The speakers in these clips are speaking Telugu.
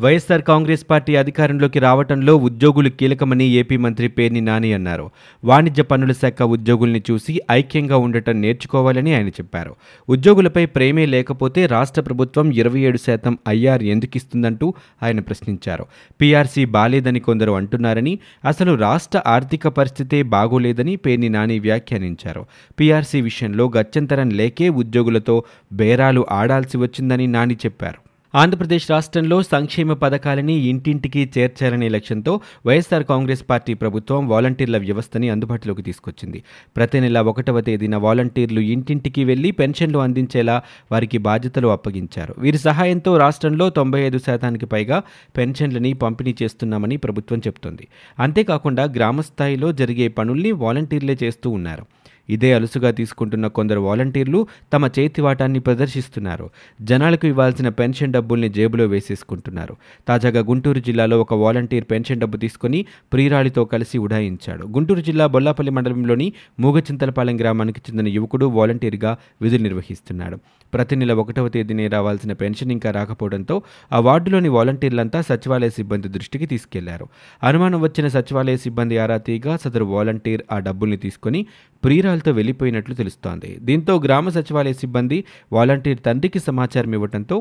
వైఎస్సార్ కాంగ్రెస్ పార్టీ అధికారంలోకి రావటంలో ఉద్యోగులు కీలకమని ఏపీ మంత్రి పేర్ని నాని అన్నారు. వాణిజ్య పన్నుల శాఖ ఉద్యోగుల్ని చూసి ఐక్యంగా ఉండటం నేర్చుకోవాలని ఆయన చెప్పారు. ఉద్యోగులపై ప్రేమే లేకపోతే రాష్ట్ర ప్రభుత్వం ఇరవై ఏడు శాతం ఐఆర్ ఎందుకు ఇస్తుందంటూ ఆయన ప్రశ్నించారు. పీఆర్సీ బాలేదని కొందరు అంటున్నారని అసలు రాష్ట్ర ఆర్థిక పరిస్థితే బాగోలేదని పేర్ని నాని వ్యాఖ్యానించారు. పీఆర్సీ విషయంలో గత్యంతరం లేకే ఉద్యోగులతో బేరాలు ఆడాల్సి వచ్చిందని నాని చెప్పారు. ఆంధ్రప్రదేశ్ రాష్ట్రంలో సంక్షేమ పథకాలని ఇంటింటికి చేర్చాలనే లక్ష్యంతో వైఎస్ఆర్ కాంగ్రెస్ పార్టీ ప్రభుత్వం వాలంటీర్ల వ్యవస్థని అందుబాటులోకి తీసుకొచ్చింది. ప్రతి నెల ఒకటవ తేదీన వాలంటీర్లు ఇంటింటికి వెళ్ళి పెన్షన్లు అందించేలా వారికి బాధ్యతలు అప్పగించారు. వీరి సహాయంతో రాష్ట్రంలో తొంభై ఐదు శాతానికి పైగా పెన్షన్లని పంపిణీ చేస్తున్నామని ప్రభుత్వం చెబుతోంది. అంతేకాకుండా గ్రామస్థాయిలో జరిగే పనుల్ని వాలంటీర్లే చేస్తూ ఉన్నారు. ఇదే అలుసుగా తీసుకుంటున్న కొందరు వాలంటీర్లు తమ చేతివాటాన్ని ప్రదర్శిస్తున్నారు. జనాలకు ఇవ్వాల్సిన పెన్షన్ డబ్బుల్ని జేబులో వేసేసుకుంటున్నారు. తాజాగా గుంటూరు జిల్లాలో ఒక వాలంటీర్ పెన్షన్ డబ్బు తీసుకుని ప్రియురాలితో కలిసి ఉడాయించాడు. గుంటూరు జిల్లా బొల్లాపల్లి మండలంలోని మూగచింతలపాలెం గ్రామానికి చెందిన యువకుడు వాలంటీర్గా విధులు నిర్వహిస్తున్నాడు. ప్రతి నెల ఒకటవ తేదీనే రావాల్సిన పెన్షన్ ఇంకా రాకపోవడంతో ఆ వార్డులోని వాలంటీర్లంతా సచివాలయ సిబ్బంది దృష్టికి తీసుకెళ్ళారు. అనుమానం వచ్చిన సచివాలయ సిబ్బంది ఆరా తీగా సదరు వాలంటీర్ ఆ డబ్బుల్ని తీసుకుని ప్రియురాలతో వెళ్ళిపోయినట్లు తెలుస్తోంది. దీంతో గ్రామ సచివాలయ సిబ్బంది వాలంటీర్ తండ్రికి సమాచారం ఇవ్వడంతో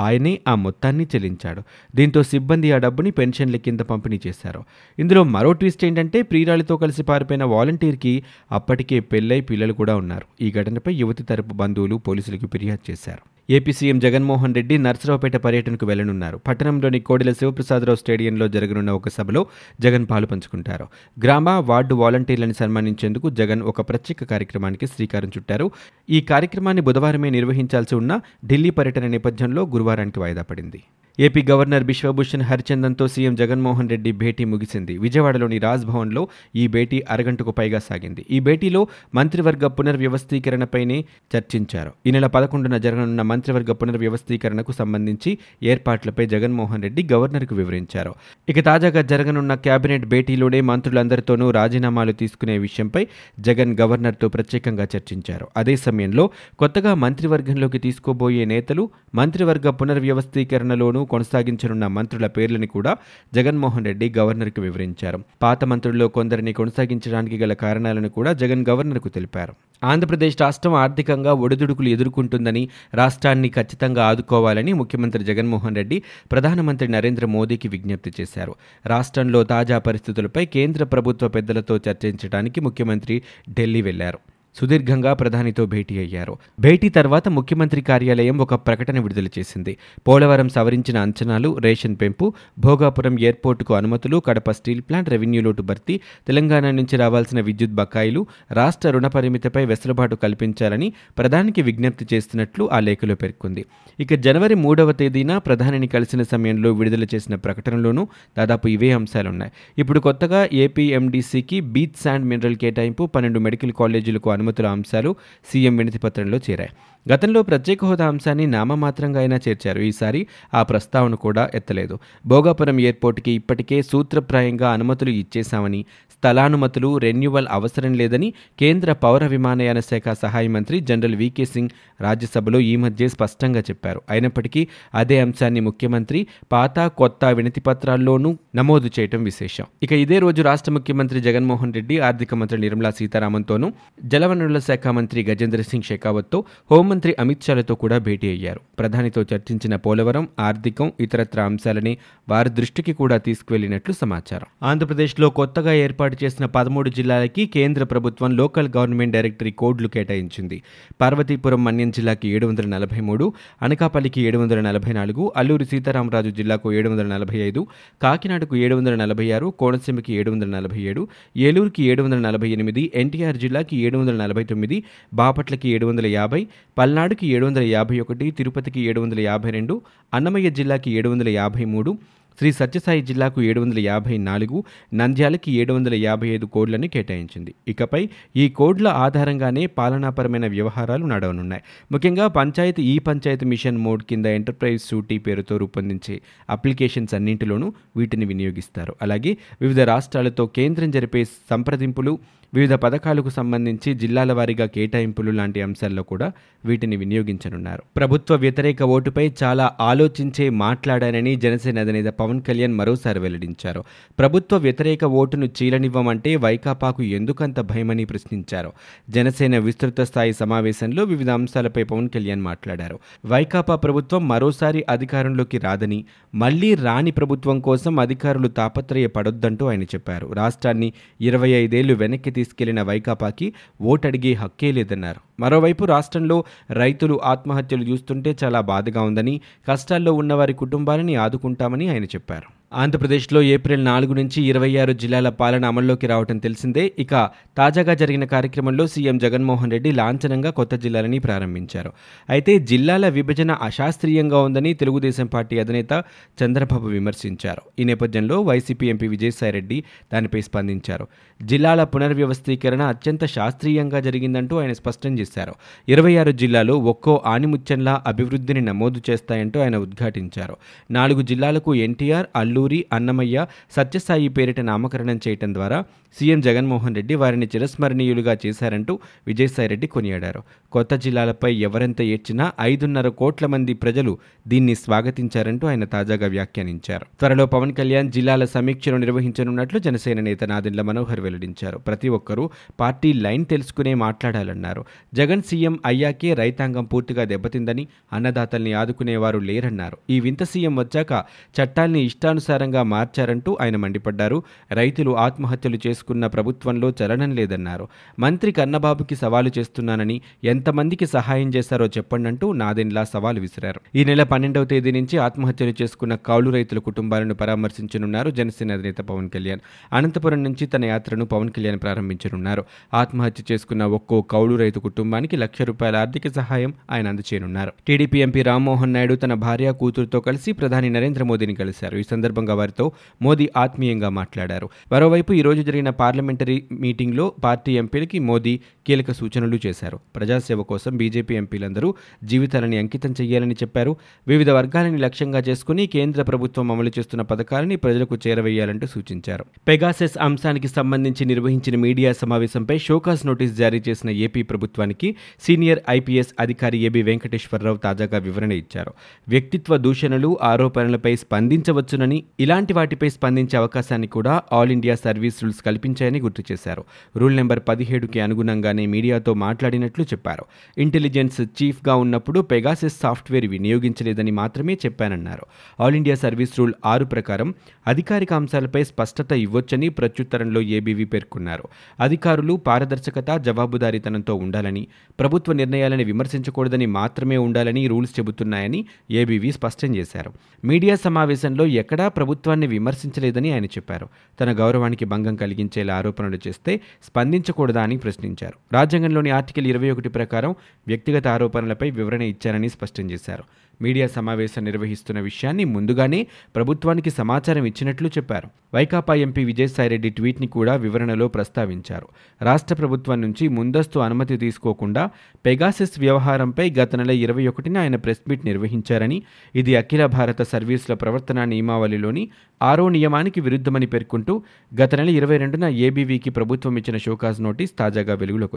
ఆయనే ఆ మొత్తాన్ని చెల్లించాడు. దీంతో సిబ్బంది ఆ డబ్బుని పెన్షన్ల కింద పంపిణీ చేశారు. ఇందులో మరో ట్విస్ట్ ఏంటంటే ప్రియురాలితో కలిసి పారిపోయిన వాలంటీర్కి అప్పటికే పెళ్ళై పిల్లలు కూడా ఉన్నారు. ఈ ఘటనపై యువతి తరపు బంధువులు పోలీసులకు ఫిర్యాదు చేశారు. ఏపీ సీఎం జగన్మోహన్ రెడ్డి నర్సరావుపేట పర్యటనకు వెళ్ళనున్నారు. పట్టణంలోని కోడెల శివప్రసాదరావు స్టేడియంలో జరగనున్న ఒక సభలో జగన్ పాలు పంచుకుంటారు. గ్రామ వార్డు వాలంటీర్లను సన్మానించేందుకు జగన్ ఒక ప్రత్యేక కార్యక్రమానికి శ్రీకారం చుట్టారు. ఈ కార్యక్రమాన్ని బుధవారమే నిర్వహించాల్సి ఉన్న ఢిల్లీ పర్యటన నేపథ్యంలో గురువారం గురువారానికి వాయిదా పడింది. ఏపీ గవర్నర్ బిశ్వభూషణ్ హరిచందన్తో సీఎం జగన్మోహన్ రెడ్డి భేటీ ముగిసింది. విజయవాడలోని రాజ్భవన్లో ఈ భేటీ అరగంటకు పైగా సాగింది. ఈ భేటీలో మంత్రివర్గ పునర్వ్యవస్థీకరణపైనే చర్చించారు. ఈ నెల పదకొండున జరగనున్న మంత్రివర్గ పునర్వ్యవస్థీకరణకు సంబంధించి ఏర్పాట్లపై జగన్మోహన్ రెడ్డి గవర్నర్కు వివరించారు. ఇక తాజాగా జరగనున్న కేబినెట్ భేటీలోనే మంత్రులందరితోనూ రాజీనామాలు తీసుకునే విషయంపై జగన్ గవర్నర్తో ప్రత్యేకంగా చర్చించారు. అదే సమయంలో కొత్తగా మంత్రివర్గంలోకి తీసుకోబోయే నేతలు మంత్రివర్గ పునర్వ్యవస్థీకరణలోనూ కొనసాగించనున్న మంత్రుల పేర్లని కూడా జగన్మోహన్ రెడ్డి గవర్నర్కు వివరించారు. పాత మంత్రుల్లో కొందరిని కొనసాగించడానికి గల కారణాలను కూడా జగన్ గవర్నర్కు తెలిపారు. ఆంధ్రప్రదేశ్ రాష్ట్రం ఆర్థికంగా ఒడిదుడుకులు ఎదుర్కొంటుందని రాష్ట్రాన్ని ఖచ్చితంగా ఆదుకోవాలని ముఖ్యమంత్రి జగన్మోహన్ రెడ్డి ప్రధానమంత్రి నరేంద్ర మోదీకి విజ్ఞప్తి చేశారు. రాష్ట్రంలో తాజా పరిస్థితులపై కేంద్ర ప్రభుత్వ పెద్దలతో చర్చించడానికి ముఖ్యమంత్రి ఢిల్లీ వెళ్ళారు సుదీర్ఘంగా ప్రధానితో భేటీ అయ్యారు. భేటీ తర్వాత ముఖ్యమంత్రి కార్యాలయం ఒక ప్రకటన విడుదల చేసింది. పోలవరం సవరించిన అంచనాలు రేషన్ పెంపు భోగాపురం ఎయిర్పోర్టుకు అనుమతులు కడప స్టీల్ ప్లాంట్ రెవెన్యూ లోటు భర్తీ తెలంగాణ నుంచి రావాల్సిన విద్యుత్ బకాయిలు రాష్ట్ర రుణ పరిమితిపై వెసులుబాటు కల్పించాలని ప్రధానికి విజ్ఞప్తి చేస్తున్నట్లు ఆ లేఖలో పేర్కొంది. ఇక జనవరి మూడవ తేదీన ప్రధానిని కలిసిన సమయంలో విడుదల చేసిన ప్రకటనలోనూ దాదాపు ఇవే అంశాలున్నాయి. ఇప్పుడు కొత్తగా ఏపీఎండీసీకి బీచ్ శాండ్ మినరల్ కేటాయింపు పన్నెండు మెడికల్ కాలేజీలకు అనుమతుల అంశాలు సీఎం వినతి పత్రంలో చేరాయి. గతంలో ప్రత్యేక హోదా అంశాన్ని నామమాత్రంగా అయినా చేర్చారు. ఈసారి ఆ ప్రస్తావన కూడా ఎత్తలేదు. భోగాపురం ఎయిర్పోర్టుకి ఇప్పటికే సూత్రప్రాయంగా అనుమతులు ఇచ్చేశామని స్థలానుమతులు రెన్యువల్ అవసరం లేదని కేంద్ర పౌర విమానయాన శాఖ సహాయ మంత్రి జనరల్ వికే సింగ్ రాజ్యసభలో ఈ మధ్య స్పష్టంగా చెప్పారు. అయినప్పటికీ అదే అంశాన్ని ముఖ్యమంత్రి పాత కొత్త వినతి పత్రాల్లోనూ నమోదు చేయటం విశేషం. ఇక ఇదే రోజు రాష్ట్ర ముఖ్యమంత్రి జగన్మోహన్ రెడ్డి ఆర్థిక మంత్రి నిర్మలా సీతారామన్తోనూ జలవనరుల శాఖ మంత్రి గజేంద్ర సింగ్ షెకావత్తో హోంమంత్రి అమిత్ షాలతో కూడా భేటీ అయ్యారు. ప్రధానితో చర్చించిన పోలవరం ఆర్థికం ఇతరత్ర అంశాలని వారి దృష్టికి కూడా తీసుకువెళ్ళినట్లు సమాచారం. ఆంధ్రప్రదేశ్లో కొత్తగా ఏర్పాటు చేసిన పదమూడు జిల్లాలకి కేంద్ర ప్రభుత్వం లోకల్ గవర్నమెంట్ డైరెక్టరీ కోడ్లు కేటాయించింది. పార్వతీపురం మన్యం జిల్లాకి ఏడు వందల నలభై మూడు అనకాపల్లికి ఏడు వందల నలభై నాలుగు అల్లూరి సీతారామరాజు జిల్లాకు ఏడు వందల నలభై ఐదు కాకినాడకు ఏడు వందల నలభై ఆరు కోనసీమకి ఏడు వందల నలభై ఏడు ఏలూరుకి ఏడు వందల నలభై ఎనిమిది ఎన్టీఆర్ జిల్లాకి ఏడు వందల నలభై తొమ్మిది బాపట్లకి ఏడు వందల యాభై పల్నాడుకి ఏడు వందల యాభై ఒకటి తిరుపతికి ఏడు వందల యాభై రెండు అన్నమయ్య జిల్లాకి ఏడు వందల యాభై మూడు శ్రీ సత్యసాయి జిల్లాకు ఏడు వందల యాభై నాలుగు నంద్యాలకి ఏడు వందల యాభై ఐదు కోడ్లను కేటాయించింది. ఇకపై ఈ కోడ్ల ఆధారంగానే పాలనాపరమైన వ్యవహారాలు నడవనున్నాయి. ముఖ్యంగా పంచాయతీ ఈ పంచాయతీ మిషన్ మోడ్ కింద ఎంటర్ప్రైజ్ సూటీ పేరుతో రూపొందించే అప్లికేషన్స్ అన్నింటిలోనూ వీటిని వినియోగిస్తారు. అలాగే వివిధ రాష్ట్రాలతో కేంద్రం జరిపే సంప్రదింపులు వివిధ పథకాలకు సంబంధించి జిల్లాల వారీగా కేటాయింపులు లాంటి అంశాల్లో కూడా వీటిని వినియోగించనున్నారు. ప్రభుత్వ వ్యతిరేక ఓటుపై చాలా ఆలోచించే మాట్లాడానని జనసేన అధినేత పవన్ కళ్యాణ్ మరోసారి వెల్లడించారు. ప్రభుత్వ వ్యతిరేక ఓటును చీలనివ్వమంటే వైకాపాకు ఎందుకంత భయమని ప్రశ్నించారు. జనసేన విస్తృత స్థాయి సమావేశంలో వివిధ అంశాలపై పవన్ కళ్యాణ్ మాట్లాడారు. వైకాపా ప్రభుత్వం మరోసారి అధికారంలోకి రాదని మళ్ళీ రాని ప్రభుత్వం కోసం అధికారులు తాపత్రయ పడొద్దంటూ ఆయన చెప్పారు. రాష్ట్రాన్ని ఇరవై ఐదేళ్ళు వెనక్కి తీసుకెళ్ళిన వైకాపాకి ఓటడిగే హక్కే లేదన్నారు. మరోవైపు రాష్ట్రంలో రైతులు ఆత్మహత్యలు చూస్తుంటే చాలా బాధగా ఉందని కష్టాల్లో ఉన్న వారి కుటుంబాలని ఆదుకుంటామని ఆయన చెప్పారు. ఆంధ్రప్రదేశ్లో ఏప్రిల్ నాలుగు నుంచి ఇరవై ఆరు జిల్లాల పాలన అమల్లోకి రావడం తెలిసిందే. ఇక తాజాగా జరిగిన కార్యక్రమంలో సీఎం జగన్మోహన్ రెడ్డి లాంఛనంగా కొత్త జిల్లాలని ప్రారంభించారు. అయితే జిల్లాల విభజన అశాస్త్రీయంగా ఉందని తెలుగుదేశం పార్టీ అధినేత చంద్రబాబు విమర్శించారు. ఈ నేపథ్యంలో వైసీపీ ఎంపీ విజయసాయిరెడ్డి దానిపై స్పందించారు. జిల్లాల పునర్వ్యవస్థీకరణ అత్యంత శాస్త్రీయంగా జరిగిందంటూ ఆయన స్పష్టం చేశారు. ఇరవై ఆరు జిల్లాలు ఒక్కో ఆనిముత్యంలా అభివృద్ధిని నమోదు చేస్తాయంటూ ఆయన ఉద్ఘాటించారు. నాలుగు జిల్లాలకు ఎన్టీఆర్ అల్లు అల్లూరి అన్నమయ్య సత్యసాయి పేరిట నామకరణం చేయటం ద్వారా సీఎం జగన్మోహన్ రెడ్డి వారిని చిరస్మరణీయులుగా చేశారంటూ విజయసాయిరెడ్డి కొనియాడారు. కొత్త జిల్లాలపై ఎవరెంత ఏడ్చినా ఐదున్నర కోట్ల మంది ప్రజలు దీన్ని స్వాగతించారంటూ ఆయన తాజాగా వ్యాఖ్యానించారు. త్వరలో పవన్ కళ్యాణ్ జిల్లాల సమీక్షను నిర్వహించనున్నట్లు జనసేన నేత నాదెండ్ల మనోహర్ వెల్లడించారు. ప్రతి ఒక్కరూ పార్టీ లైన్ తెలుసుకునే మాట్లాడాలన్నారు. జగన్ సీఎం అయ్యాకే రైతాంగం పూర్తిగా దెబ్బతిందని అన్నదాతల్ని ఆదుకునేవారు లేరన్నారు. ఈ వింత సీఎం వచ్చాక చట్టాల్ని ఇష్టానుసారంగా మార్చారంటూ ఆయన మండిపడ్డారు. రైతులు ఆత్మహత్యలు చేసుకున్న ప్రభుత్వంలో చలనం లేదన్నారు. మంత్రి కన్నబాబుకి సవాలు చేస్తున్నానని ఎంతమందికి సహాయం చేశారో చెప్పండంటూ నాదెన్లా సవాలు విసిరారు. ఈ నెల పన్నెండవ తేదీ నుంచి ఆత్మహత్యలు చేసుకున్న కౌలు రైతుల కుటుంబాలను పరామర్శించనున్నారు జనసేన అధినేత పవన్ కళ్యాణ్. అనంతపురం నుంచి తన యాత్రను పవన్ కళ్యాణ్ ప్రారంభించనున్నారు. ఆత్మహత్య చేసుకున్న ఒక్కో కౌలు రైతు కుటుంబానికి లక్ష రూపాయల ఆర్థిక సహాయం ఆయన అందచేయనున్నారు. టీడీపీ ఎంపీ రామ్మోహన్ నాయుడు తన భార్య కూతురుతో కలిసి ప్రధాని నరేంద్ర మోదీని కలిశారు. ఈ సందర్భంగా వారితో మోదీ ఆత్మీయంగా మాట్లాడారు. మరోవైపు ఈ రోజు జరిగిన పార్లమెంటరీ మీటింగ్లో పార్టీ ఎంపీలకి మోదీ కీలక సూచనలు చేశారు. ప్రజాసేవ కోసం బీజేపీ ఎంపీలందరూ జీవితాలని అంకితం చేయాలని చెప్పారు. వివిధ వర్గాలని లక్ష్యంగా చేసుకుని కేంద్ర ప్రభుత్వం అమలు చేస్తున్న పథకాలని ప్రజలకు చేరవేయాలంటూ సూచించారు. పెగాసెస్ అంశానికి సంబంధించి నిర్వహించిన మీడియా సమావేశంపై షోకాస్ నోటీస్ జారీ చేసిన ఏపీ ప్రభుత్వానికి సీనియర్ ఐపీఎస్ అధికారి ఏబి వెంకటేశ్వరరావు తాజాగా వివరణ ఇచ్చారు. వ్యక్తిత్వ దూషణలు ఆరోపణలపై స్పందించవచ్చునని ఇలాంటి వాటిపై స్పందించే అవకాశాన్ని కూడా ఆల్ ఇండియా సర్వీస్ రూల్స్ కల్పించాయని గుర్తు చేశారు. రూల్ నెంబర్ పదిహేడుకి అనుగుణంగానే మీడియాతో మాట్లాడినట్లు చెప్పారు. ఇంటెలిజెన్స్ చీఫ్గా ఉన్నప్పుడు పెగాసిస్ సాఫ్ట్వేర్ వినియోగించలేదని మాత్రమే చెప్పానన్నారు. ఆల్ ఇండియా సర్వీస్ రూల్ ఆరు ప్రకారం అధికారిక అంశాలపై స్పష్టత ఇవ్వొచ్చని ప్రత్యుత్తరంలో ఏబీవీ పేర్కొన్నారు. అధికారులు పారదర్శకత జవాబుదారీతనంతో ఉండాలని ప్రభుత్వ నిర్ణయాలను విమర్శించకూడదని మాత్రమే ఉండాలని రూల్స్ చెబుతున్నాయని ఏబీవీ స్పష్టం చేశారు. మీడియా సమావేశంలో ఎక్కడా ప్రభుత్వాన్ని విమర్శించలేదని ఆయన చెప్పారు. తన గౌరవానికి భంగం కలిగించేలా ఆరోపణలు చేస్తే స్పందించకూడదా అని ప్రశ్నించారు. రాజ్యాంగంలోని ఆర్టికల్ ఇరవై ఒకటి ప్రకారం వ్యక్తిగత ఆరోపణలపై వివరణ ఇచ్చారని స్పష్టం చేశారు. మీడియా సమావేశం నిర్వహిస్తున్న విషయాన్ని ముందుగానే ప్రభుత్వానికి సమాచారం ఇచ్చినట్లు చెప్పారు. వైకాపా ఎంపీ విజయసాయిరెడ్డి ట్వీట్ని కూడా వివరణలో ప్రస్తావించారు. రాష్ట్ర ప్రభుత్వం నుంచి ముందస్తు అనుమతి తీసుకోకుండా పెగాసిస్ వ్యవహారంపై గత నెల ఇరవై ఒకటిన ఆయన ప్రెస్ మీట్ నిర్వహించారని ఇది అఖిల భారత సర్వీసుల ప్రవర్తన నియమావళిలోని ఆరో నియమానికి విరుద్ధమని పేర్కొంటూ గత నెల ఇరవై రెండున ఏబీవీకి ప్రభుత్వం ఇచ్చిన షోకాజ్ నోటీస్ తాజాగా వెలుగులోకి